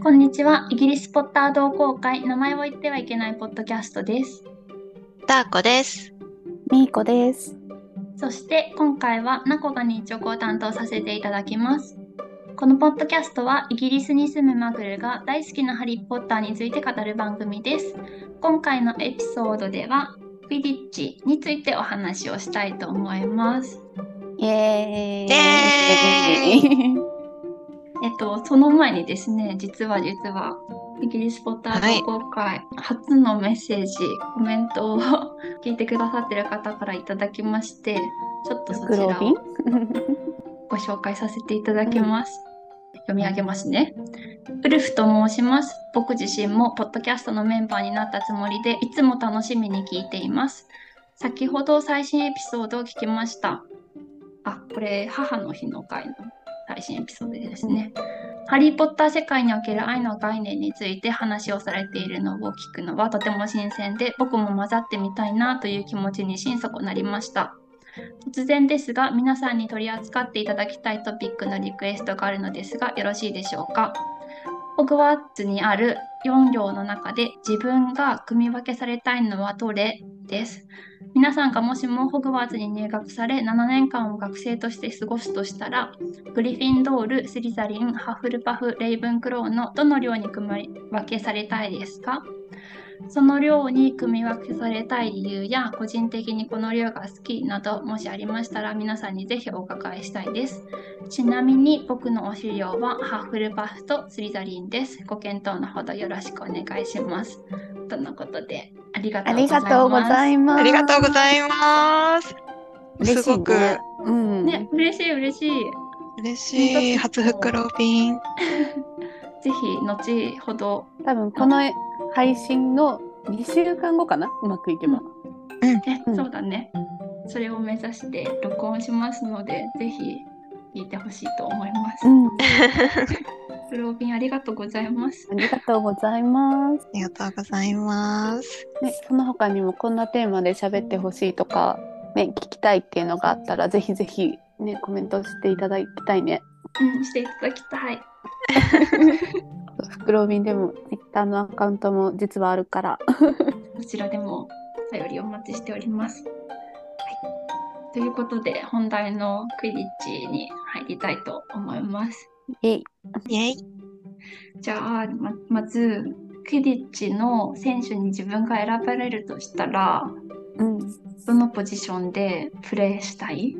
こんにちは。イギリスポッター同好会、名前を言ってはいけないポッドキャストです。ターコです。みーこです。そして今回はナコが日直を担当させていただきます。このポッドキャストはイギリスに住むマグルが大好きなハリー・ポッターについて語る番組です。今回のエピソードでは、フィディッチについてお話をしたいと思います。イエーイ。えっと、その前にですね、実は実は、イギリスポッター同好会、初のメッセージ、コメントを 聞いてくださってる方からいただきまして、ちょっとそちらを ご紹介させていただきます。読み上げますね。ウルフと申します。僕自身もポッドキャストのメンバーになったつもりで、いつも楽しみに聞いています。先ほど最新エピソードを聞きました。あ、これ、母の日の回の最新エピソードですね。ハリー・ポッター世界における愛の概念について話をされているのを聞くのはとても新鮮で、僕も混ざってみたいなという気持ちに心底なりました。突然ですが、皆さんに取り扱っていただきたいトピックのリクエストがあるのですが、よろしいでしょうか？ホグワーツにある4行の中で自分が組み分けされたいのはどれ？です。皆さんがもしもホグワーツに入学され7年間を学生として過ごすとしたら、グリフィンドール、スリザリン、ハッフルパフ、レイブンクローのどの寮に組み分けされたいですか？その寮に組み分けされたい理由や個人的にこの寮が好きなどもしありましたら皆さんにぜひお伺いしたいです。ちなみに僕の推し寮はハッフルパフとスリザリンです。ご検討のほどよろしくお願いします。とのことでありがとあうございます。りがとうございます。ありがとうございます。嬉しいねすごくうん。ね、嬉しい嬉しい。嬉しい。初袋瓶。ぜひ後ほど多分この配信の2週間後かな？うまくいけば。え、うんそうだね。それを目指して録音しますので、ぜひ聞いてほしいと思います。うん。プロビンありがとうございます。ありがとうございます。ありがとうございます。ね、その他にもこんなテーマで喋ってほしいとか、ね、聞きたいっていうのがあったら、ぜひぜひ、ね、コメントしていただきたいね。うん、していただきたい。袋瓶でも Twitter のアカウントも実はあるから。こちらでもお便りお待ちしております。はい、ということで、本題のクイディッチに入りたいと思います。イェイ。イェイ。じゃあ、ままず、ディッチの選手に自分が選ばれるとしたら、うん。どのポジションでプレーしたい？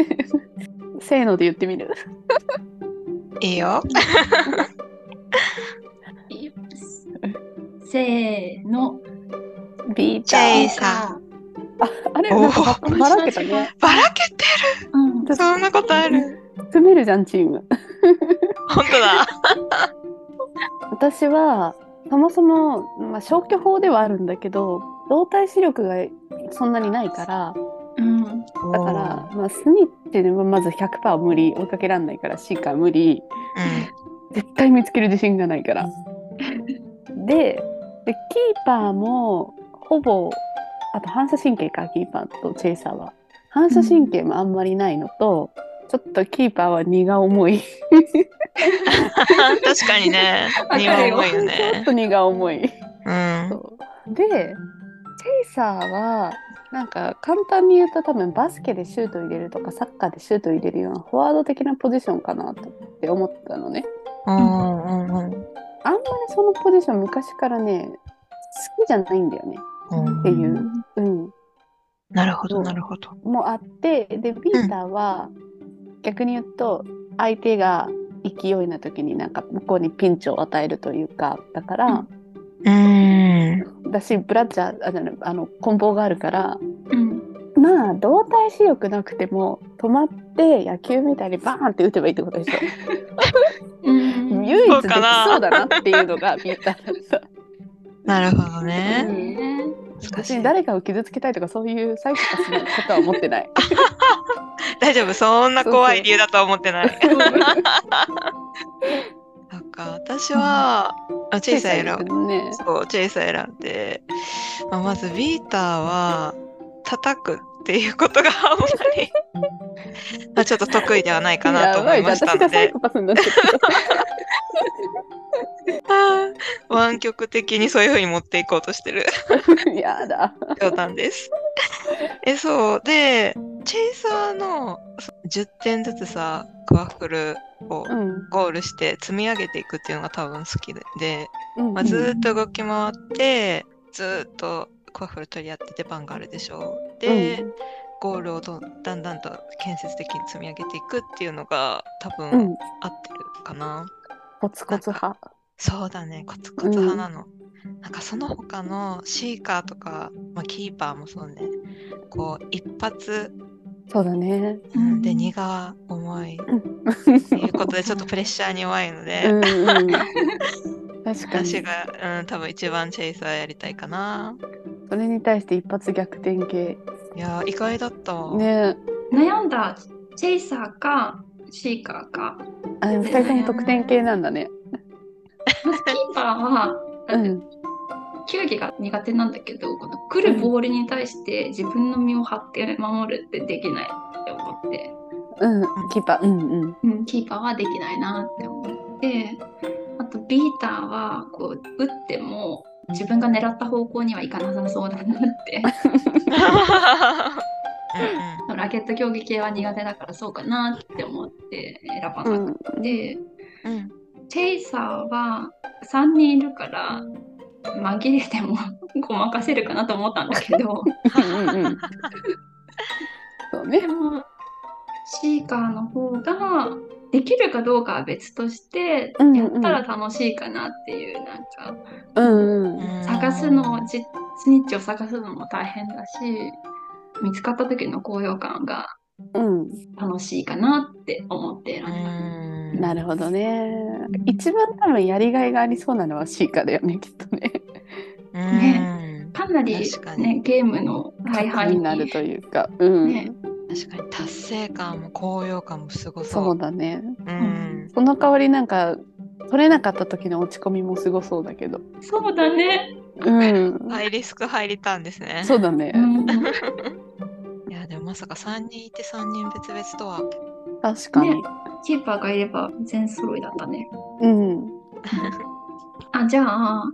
せーので言ってみる？いいよ。せーの。ビーチェイター。サあれなんかばばらけたね。ばらけてうん、る。そんなことある？詰めるじゃん、チーム。本当だ。私は、そもそも、まあ、消去法ではあるんだけど、動体視力がそんなにないから、うん、だから、まあ、スニッチでもまず100%無理、追いかけらんないから、シーカー無理、絶対見つける自信がないから。で、でキーパーも、ほぼ、あと反射神経か、キーパーとチェイサーは。反射神経もあんまりないのと、ちょっとキーパーは荷が重い。確かにね。荷は重いよちょっね。と荷が重い。うん。で、チェイサーは、なんか簡単に言うと多分バスケでシュート入れるとかサッカーでシュート入れるようなフォワード的なポジションかなとって思ったのね。うんうんうん。あんまりそのポジション昔からね、好きじゃないんだよね。うんっていううん。なるほど、なるほど。もあって、で、ピーターは逆に言うと相手が勢いな時になんか向こうにピンチを与えるというか、だから、うん。だし、ブラッチャー、あの、棍棒があるから、うん、まあ動体視力なくても止まって野球みたいにバーンって打てばいいってことでしょ。うん、唯一できそうだなっていうのがピーターだった。なるほどね。ね難しい。誰かを傷つけたいとかそういうサイコパスなことは思ってない。大丈夫、そんな怖い理由だとは思ってない。なん か。私は、あチェイサー選ぶ。ね。そう、チェイサー選んで、まあ、まずビーターは叩くっていうことが あんまりまあちょっと得意ではないかなと思いましたので 湾曲的にそういう風に持っていこうとしてる やだ。冗談です。え、そう。で、チェイサーの10点ずつさ、クワッフルをうん。ゴールして積み上げていくっていうのが多分好きで、でうんまあ、ずーっと動き回って、ずーっとクワッフル取り合って出番があるでしょう。で、ゴールをどだんだんと建設的に積み上げていくっていうのが多分うん。合ってるかな。コツコツ派。そうだね、コツコツ派なの。なんかその他のシーカーとか、まあ、キーパーもそうね、こう一発、そうだね。うん、で荷が重いうん。っていうことでちょっとプレッシャーに弱いので、うんうん。確かに。私が、うん、多分一番チェイサーやりたいかな。それに対して一発逆転系。いやー、意外だったわ。ね悩んだチェイサーかシーカーか。あ、でも二人とも得点系なんだね。キーパーは、うん。球技が苦手なんだけど、この来るボールに対して自分の身を張って守るってできないって思って、うん。キーパー。うんうん。うん、キーパーはできないなって思って、あとビーターはこう打っても自分が狙った方向にはいかなさそうだなって。うんラケット競技系は苦手だからそうかなって思って選ばうなくん。て、うんうんチェイサーは3人いるから紛れてもごまかせるかなと思ったんだけどで。もシーカーの方ができるかどうかは別としてやったら楽しいかなっていうなんかうんうん。探すのじスニッチを探すのも大変だし見つかった時の高揚感がうん。楽しいかなって思って選んだ。うんなるほどね。一番多分やりがいがありそうなのはシーカーだよね、きっとね。ねかなり、ね、ゲームの大半になるというか。うん。ね確かに達成感も高揚感もすごそそうう。だね。うん。その代わりなんか、取れなかった時の落ち込みもすごそうだけど。そうだね。うん。ハイリスク入りたんですね。そうだねう。ん、まさか3人いて3人別々とは。確かに。ねキーパーがいれば全揃いだったね。うん。あじゃあ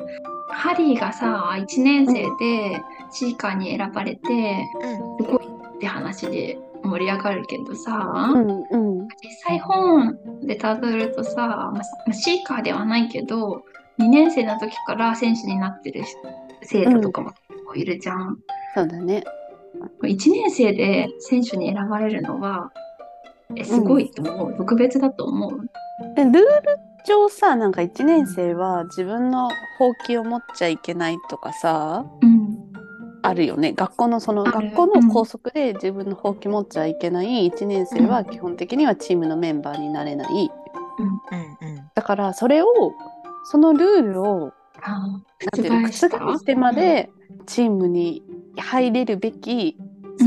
ハリーがさ1年生でシーカーに選ばれてうん。すごいって話で盛り上がるけどさ、うんうん。実際本でたどるとさ、まあシーカーではないけど2年生の時から選手になってる生徒とかも結構いるじゃん。そうだね。1年生で選手に選ばれるのはえすごいと思う、特別だと思う。でルール上さ、なんか1年生は自分のほうきを持っちゃいけないとかさ、うん、あるよね。学校のその学校の校則で自分のほうき持っちゃいけない1年生は基本的にはチームのメンバーになれない。うん。うん。だからそれをそのルールを覆してまでチームに入れるべき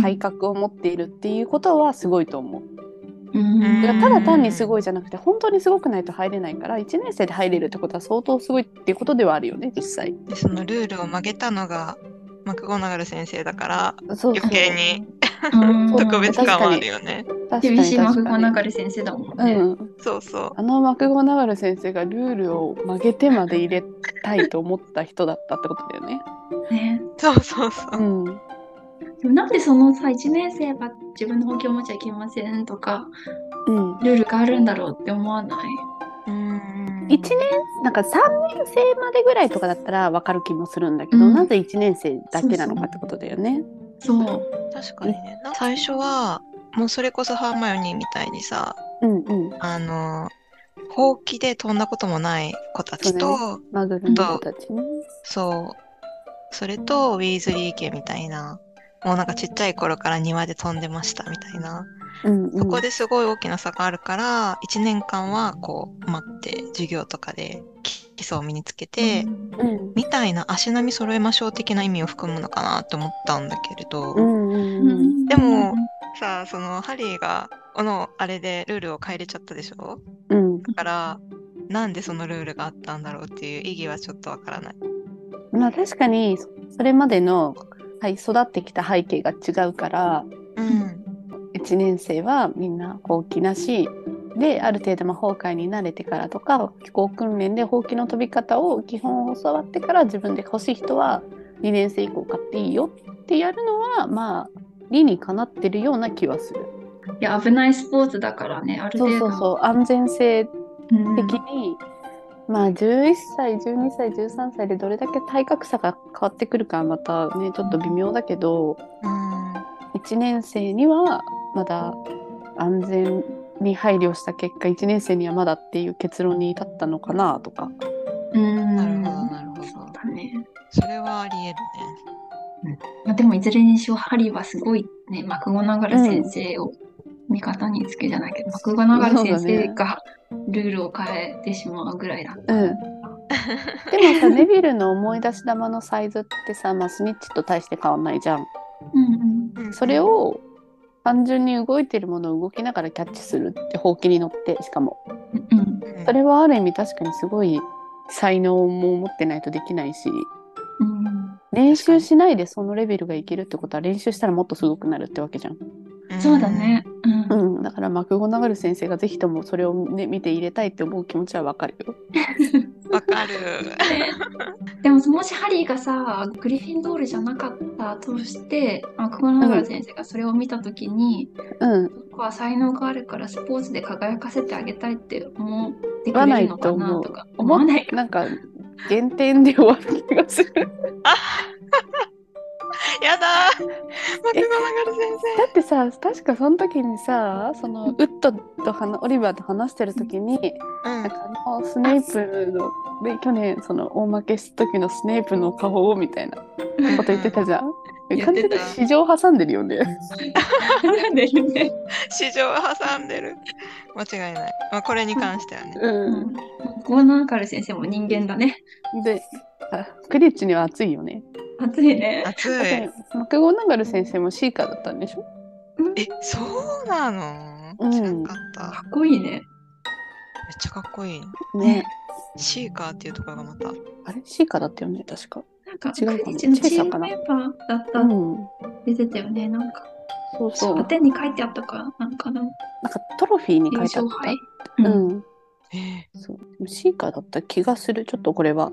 才覚を持っているっていうことはすごいと思う。うんうんだからただ単にすごいじゃなくて本当にすごくないと入れないから1年生で入れるってことは相当すごいっていうことではあるよね実際。で、そのルールを曲げたのがマクゴナガル先生だから、そうそう余計にうん特別感はあるよね。確かに厳しいマグ確かにゴナガル先生だもんね。うん、そうそう。あのマクゴナガル先生がルールを曲げてまで入れたいと思った人だったってことだよね。ねそうそうそうう。ん、でもなんでそのさ1年生は自分のほうきを持っちゃいけませんとかうん、ルールがあるんだろうって思わない？うん1年なんか3年生までぐらいとかだったら分かる気もするんだけど、うんなぜ1年生だけなのかってことだよね。そう。確かにね。最初は、もうそれこそハーマヨニーみたいにさ、うんうん。あの、ほうきで飛んだこともない子たちと、マグルの子たちね。そう。それと、ウィーズリー家みたいな、もうなんかちっちゃい頃から庭で飛んでましたみたいな。うんうん、そこですごい大きな差があるから、1年間はこう、待って、授業とかで基礎を身につけて、うんみたいな足並み揃えましょう的な意味を含むのかなと思ったんだけれど、うんうんうん。でもさあ、そのハリーが、このあれでルールを変えれちゃったでしょ？うん。だから、なんでそのルールがあったんだろうっていう意義はちょっとわからない。まあ確かにそれまでの、はい、育ってきた背景が違うからうん。1年生はみんなほうきなしである程度魔法界に慣れてからとか飛行訓練でほうきの飛び方を基本教わってから自分で欲しい人は2年生以降買っていいよってやるのはまあ理にかなってるような気はする。いや危ないスポーツだからねあるそう程度そうそう安全性うん的に、まあ11歳12歳13歳でどれだけ体格差が変わってくるかはまたねちょっと微妙だけどうん1年生にはまだ安全に配慮した結果1年生にはまだっていう結論に至ったのかなとか。うんなるほどなるほそうど。だねそれはありえるね。まあ、でもいずれにしろハリーはすごいねマクゴナガル先生を味方につけじゃないけど、マクゴナガル先生がルールを変えてしまうぐらいだ。った。うん、でもさネビルの思い出し玉のサイズってさ、まあ、スニッチと大して変わんないじゃん。うんうん。それ、を単純に動いてるものを動きながらキャッチするってほうきに乗ってしかも。うんうん。うん。それはある意味確かにすごい才能も持ってないとできないし。うん練習しないでそのレベルがいけるってことは練習したらもっとすごくなるってわけじゃん。そうだね。ううんん、だからマクゴナガル先生がぜひともそれを、ね、見て入れたいって思う気持ちはわかるよ。うん。わかる。でももしハリーがさグリフィンドールじゃなかったとしてマクゴナガル先生がそれを見た時に、うん、ここは才能があるからスポーツで輝かせてあげたいって思ってく思わないれるのかと思うなとか。思わないか。なんか減点で終わる気がする。やだー。マクゴナガル先だってさ確かその時にさそのウッドと話オリバーと話してる時に、生。うんなん。かあのスネイプので去年その大負けした時のスネイプの顔をみたいなこと言ってたじゃん。言完全ってたに市場挟んでるよね。でるね。市場挟んでる。間違いない。まあ、これに関してはね。うマクゴナガル先生も人間だね。ん、であクリッチには熱いよね。熱いね。熱だってい。マクゴナガル先生もシーカーだったんでしょ？え、そうなの？うん知らんかった。かっこいいね。めっちゃかっこいい。ね。シーカーっていうところがまた。あれ？シーカーだったよね確か。なんか、違うかもクリッチーかなームメンバーだったうん。出てたよね。なんか、そうそう。なんか手に書いてあったかなんかのトロフィーに優書いてあっ。た。ううんそうシーカーだった気がする。ちょっとこれは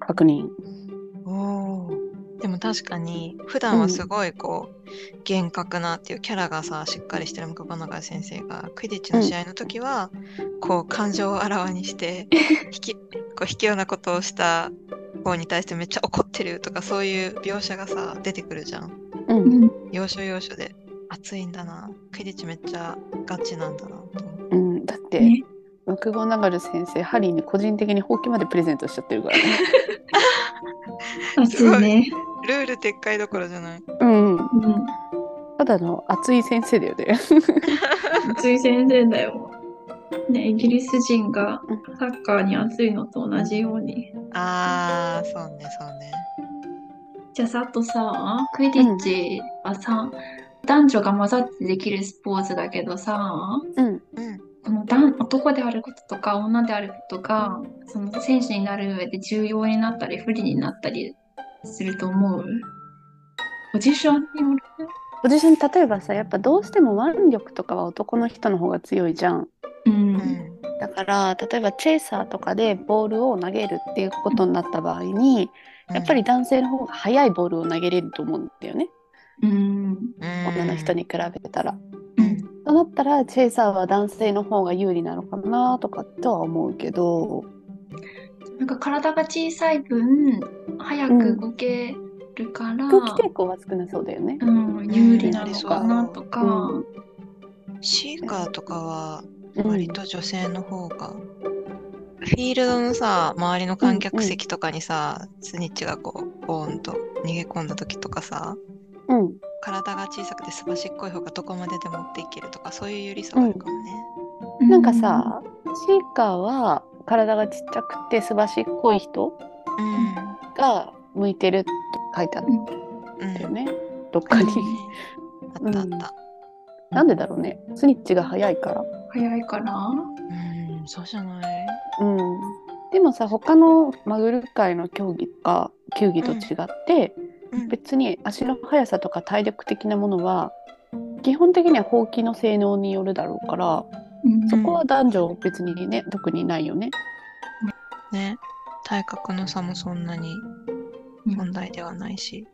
確認。でも確かに普段はすごいこう、厳格なっていうキャラがさしっかりしてる向こう永井先生がクイディッチの試合の時は、こう感情をあらわにして 引きこう卑怯なことをした方に対してめっちゃ怒ってるとかそういう描写がさ出てくるじゃんう。うんん。要所要所で熱いんだなクイディッチめっちゃガチなんだなと思ううん、だって、ねマクゴナガル先生、ハリーに個人的にほうきまでプレゼントしちゃってるからね。熱いね。ルール撤回どころじゃないうん。うん。ただの熱い先生だよね。熱い先生だよ。ね、イギリス人がサッカーに熱いのと同じように。あーそうねそうねじゃあさ、あとさ、クイディッチはさ、男女が混ざってできるスポーツだけどさ、うん。うんこの男男であることとか女であることが、その選手になる上で重要になったり不利になったりすると思うポジションによるポジション、例えばさ、やっぱどうしても腕力とかは男の人の方が強いじゃん。う。うんんだから、例えばチェイサーとかでボールを投げるっていうことになった場合に、やっぱり男性の方が速いボールを投げれると思うんだよね。うん。女の人に比べたら。うん。となったら、チェイサーは男性の方が有利なのかなとかとは思うけど、なんか体が小さい分、早く動けるから、空気抵抗は少なそうだよね。うん、有利なのかなとか、うんシーカーとかはうん割と女性の方が、フィールドのさ周りの観客席とかにさ、スニッチがこうボーンと逃げ込んだ時とかさうん。体が小さくてすばしっこい方がどこまででも持っていけるとかそういう有利さはあるかもね。なんかさ、シーカーは体がちっちゃくてすばしっこい人が向いてるって書いてあっうん。たよね。どっかに。あったあった。なんでだろうね。スニッチが速いから。早いから、うん、そうじゃない？うん。でもさ、他のマグル界の競技とか球技と違って、うん別に足の速さとか体力的なものは基本的にはほうきの性能によるだろうから、うんそこは男女別にね、特にないよね。ね。体格の差もそんなにうん問題ではないし。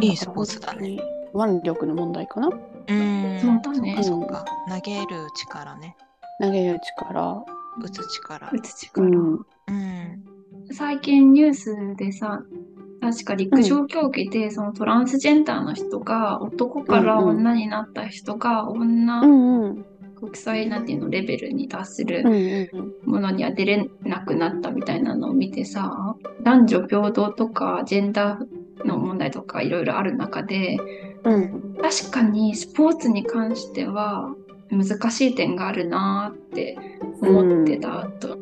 いいスポーツだね。腕力の問題かな。うーん。そうだねそっかそっか。投げる力ね。投げる力。打つ力。打つう力、ん。うん。最近ニュースでさ確か陸上競技でそのトランスジェンダーの人が男からうんうん女になった人が女、うんうん。国際なんていうのレベルに達するうんうんものには出れなくなったみたいなのを見てさ男女平等とかジェンダーの問題とかいろいろある中でうん。うん。確かにスポーツに関しては難しい点があるなーって思ってたと、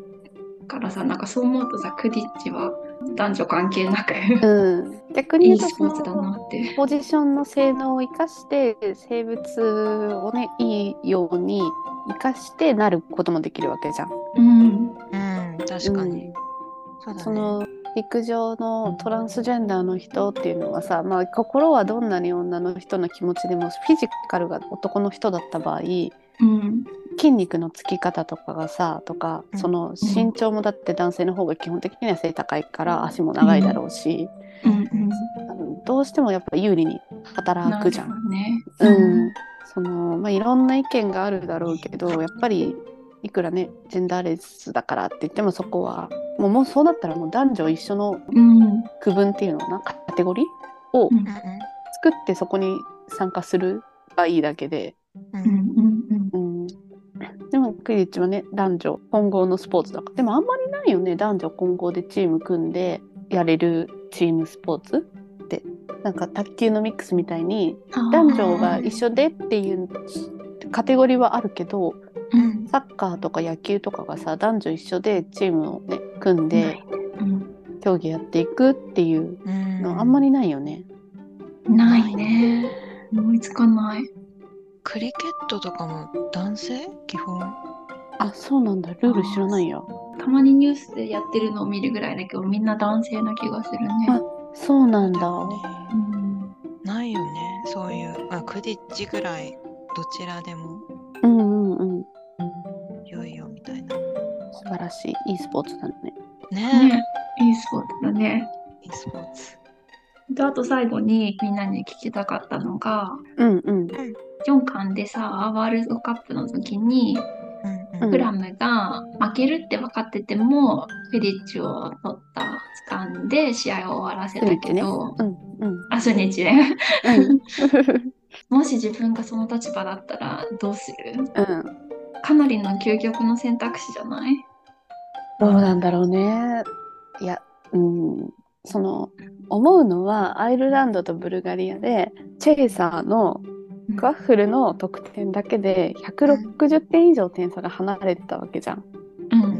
からさなんかそう思うとさクディッチは男女関係なくうん。逆にい言うスポーツだなって。ポジションの性能を生かして生物をねいいように生かしてなることもできるわけじゃん。うんうん。確かに。そうだね。その陸上のトランスジェンダーの人っていうのはさ、まあ、心はどんなに女の人の気持ちでもフィジカルが男の人だった場合うん。筋肉のつき方とかがさとかうん。その身長もだって男性の方が基本的には背高いから足も長いだろうし、うん。あのどうしてもやっぱ有利に働くじゃん。ん。ね。うん、そのまあいろんな意見があるだろうけどやっぱりいくらねジェンダーレスだからって言ってもそこはもうもうそうなったらもう男女一緒のうん。区分っていうのかなカテゴリーをうん。うん作ってそこに参加するがいいだけで、うん。ううんんうんうん、でもクリッチはね男女混合のスポーツだからでもあんまりないよね男女混合でチーム組んでやれるチームスポーツってなんか卓球のミックスみたいにうん。男女が一緒でっていうカテゴリーはあるけどうんサッカーとか野球とかがさ男女一緒でチームをね組んでうん競技やっていくっていううんのあんまりないよね。ないね。思いつかない。クリケットとかも男性？基本。あそうなんだルール知らないや。たまにニュースでやってるのを見るぐらいだけど、みんな男性な気がするね。あそうなんだ。うんないよね。そういう、まあ、クディッチぐらいどちらでもうんうんうん良いよみたいな。素晴らしいいいスポーツだね。ねね、いいスポーツだね。え、いいスポーツ。であと最後にみんなに聞きたかったのが、うんうん4巻でさ、ワールドカップの時に、うん。うんプラムが負けるって分かってても、フェリッチを取った、掴んで試合を終わらせたけど、うんうん。あ、初日ね。う んもし自分がその立場だったらどうする？うん。かなりの究極の選択肢じゃない？どうなんだろうね。いや、うん、その思うのはアイルランドとブルガリアでチェイサーのクワッフルの得点だけで160点以上点差が離れてたわけじゃん。う。うんん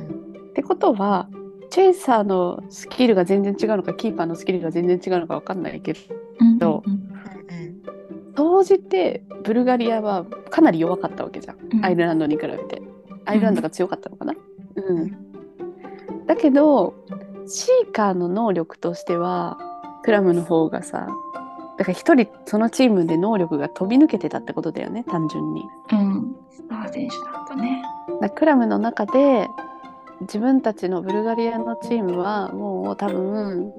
ってことはチェイサーのスキルが全然違うのかキーパーのスキルが全然違うのか分かんないけどうんどうんうん総じてブルガリアはかなり弱かったわけじゃん。うんアイルランドに比べて。アイルランドが強かったのかな、うん、だけどシーカーの能力としてはクラムの方がさだから一人そのチームで能力が飛び抜けてたってことだよね単純に。うん。スター選手だったね。だクラムの中で自分たちのブルガリアのチームはもう多分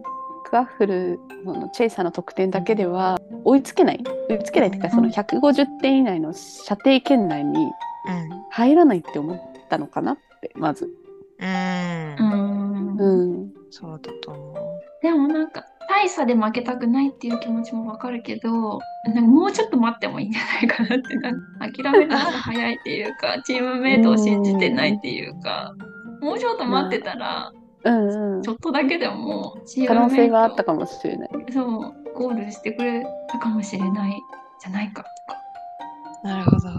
クワッフルのチェイサーの得点だけでは追いつけない追いつけないっていうかその150点以内の射程圏内にうん入らないって思ったのかなってまず。うんうん。うんそうだと思う。でもなんか、大差で負けたくないっていう気持ちもわかるけど、なんかもうちょっと待ってもいいんじゃないかなって、なんか諦めるのが早いっていうか、チームメイトを信じてないっていうか、もうちょっと待ってたら、うんうんちょっとだけでもチ可能ームメイト性はあったかもしれない。そう、ゴールしてくれたかもしれないじゃないかとか。なるほど。ね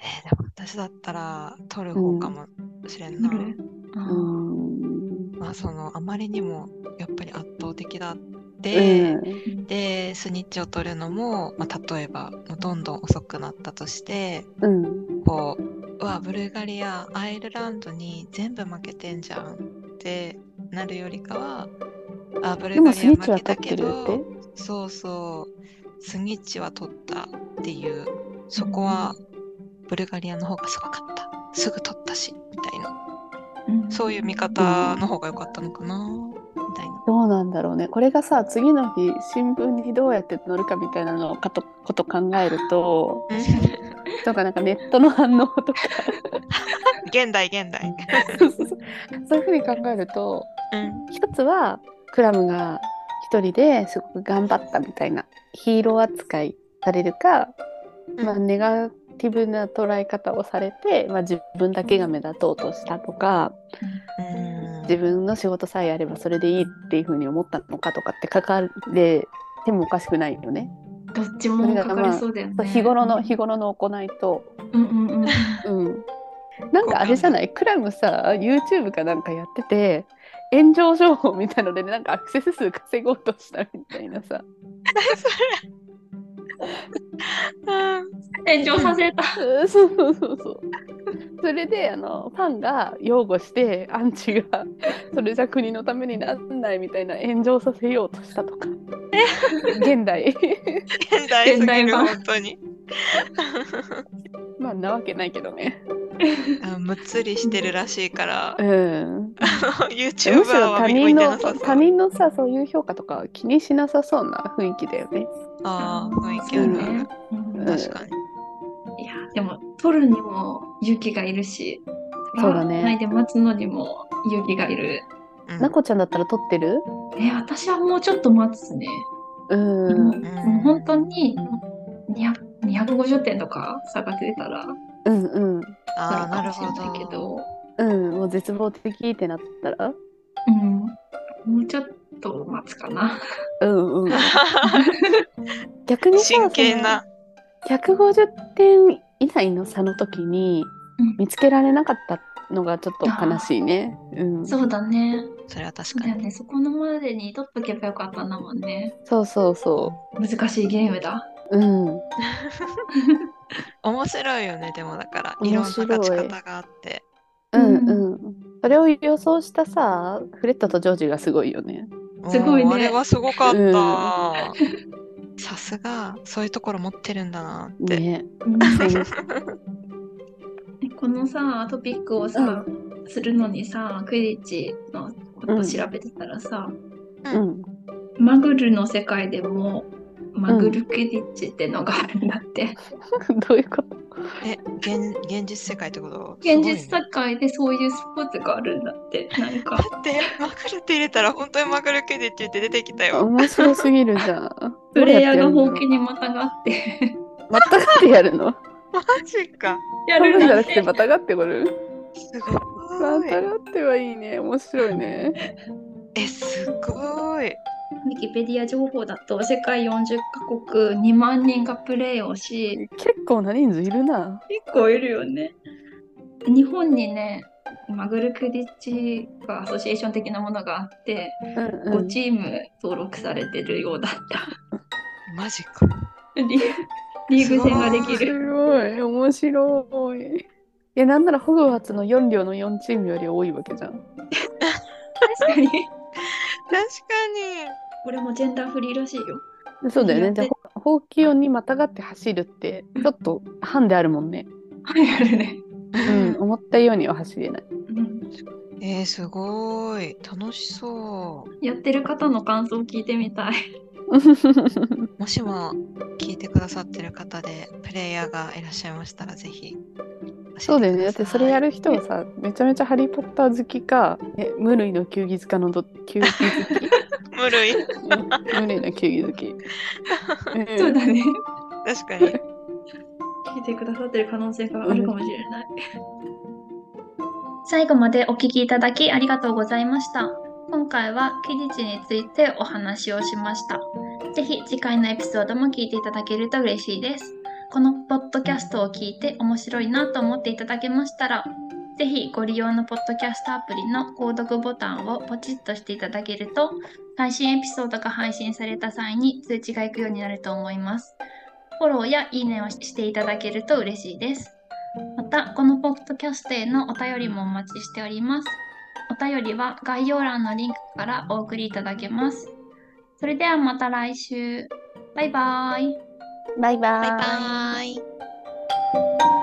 えーでも私だったら取る方かもしれんな。取るあうーんまあそのあまりにもやっぱり圧倒的だっうて、ん。でスニッチを取るのも、まあ、例えばどんどん遅くなったとしてうん。こううわブルガリアアイルランドに全部負けてんじゃんってなるよりかはあブルガリア負けたけどて。そうそう。スニッチは取ったっていう。そこはブルガリアの方がすごかった。すぐ取ったしみたいな。うんそういう見方の方が良かったのかな。みたいな。どうなんだろうね。これがさ次の日新聞にどうやって載るかみたいなのかとこと考えるととかなんかネットの反応とか。現代現代。そういうふうに考えるとうん。一つはクラムが一人ですごく頑張ったみたいなヒーロー扱いされるか、まあ、ネガティブな捉え方をされて、まあ、自分だけが目立とうとしたとかうん。自分の仕事さえあればそれでいいっていうふうに思ったのかとかって書かれてもおかしくないよね。どっちもかかりそうだよね。日頃の日頃の行いと、うんうんうん。うん、なんかあれじゃない？クラムさ YouTube かなんかやってて炎上情報みたいので、ね、なんかアクセス数稼ごうとしたみたいなさ 炎上させた。うんそうそうそうそう。それであのファンが擁護してアンチがそれじゃ国のためになんないみたいな炎上させようとしたとか。現代。現代すぎる本当に。まあなわけないけどねあむっつりしてるらしいからう、んむ YouTuber は見向い人のてなさそう。他人のさそういう評価とか気にしなさそうな雰囲気だよねああ、雰囲気ある。ね。うんうん確かに。いや、でも、取るにも勇気がいるし、そうだねないで待つのにも勇気がいる。うんなこちゃんだったら撮ってる？え、私はもうちょっと待つね。うんもうもう本当に200 250点とか差が出たらうんうんああ、ななるるほかもしれないけど。ど、うんもう絶望的ってなったら？うん、もうちょっと待つかな。うんうん 逆にさ真剣な。その150点以内の差の時にうん見つけられなかったのがちょっと悲しいね。うん、そうだね。それは確かに。ね。そこのまでに取っとけばよかったんだもんね。そうそうそ難しいゲームだ。う。うん。面白いよね、でもだから。いろんな勝ち方があって。うんうんうん。それを予想したさ、フレットとジョージがすごいよね。すごいねあれはすごかっうんた。さすが、そういうところ持ってるんだなって。ね。うん このさ、トピックをさ、するのにさ、クイディッチのこと調べてたらさ、うん。マグルの世界でもマグルクイディッチってのがあるんだって。どういうこと？え、現現実世界ってこと？現実世界でそういうスポーツがあるんだって。なんか。だって、マグルって入れたら本当にマグルケディッチって出てきたよ。面白すぎるじゃん。プレイヤーが本気にまたがって またがってやるの？マジか。やそうじゃなくるんだってて。またがってこる？すごい。またがってはいいね。面白いね。え、すごい。ウィキペディア情報だと世界40カ国2万人がプレイをし、結構な人数いるな。結構いるよね。日本にね、マグルクディッチがアソシエーション的なものがあって、うんうん5チーム登録されてるようだった。マジか。リリーグ戦ができする。ごい、面白い。いや、なんならホグワーツの4両の4チームより多いわけじゃん。確かに。確かこれもジェンダーフリーらしいよ。そうだよね。で、ほほうき音にまたがって走るって、ちょっとハンであるもんね。はい、あるね。うん、思ったようには走れない。うんに。えー、すごい。楽しそやってる方の感想を聞いてみたい。う。もしも聞いてくださってる方でプレイヤーがいらっしゃいましたらぜひ。そうだよね。だってそれやる人はさ、めちゃめちゃハリー・ポッター好きか、え？無類の球技好きのど球技好き？無類。う ん無類の球技好き。うんそうだね。確かに。聞いてくださってる可能性があるかもしれない。最後までお聞きいただきありがとうございました。今回はキディチについてお話をしました。ぜひ次回のエピソードも聞いていただけると嬉しいです。このポッドキャストを聞いて面白いなと思っていただけましたら、ぜひご利用のポッドキャストアプリの購読ボタンをポチッとしていただけると、最新エピソードが配信された際に通知が行くようになると思います。フォローやいいねをしていただけると嬉しいです。また、このポッドキャストへのお便りもお待ちしております。お便りは概要欄のリンクからお送りいただけます。それではまた来週。バイバーイ。バイバイ。バイバ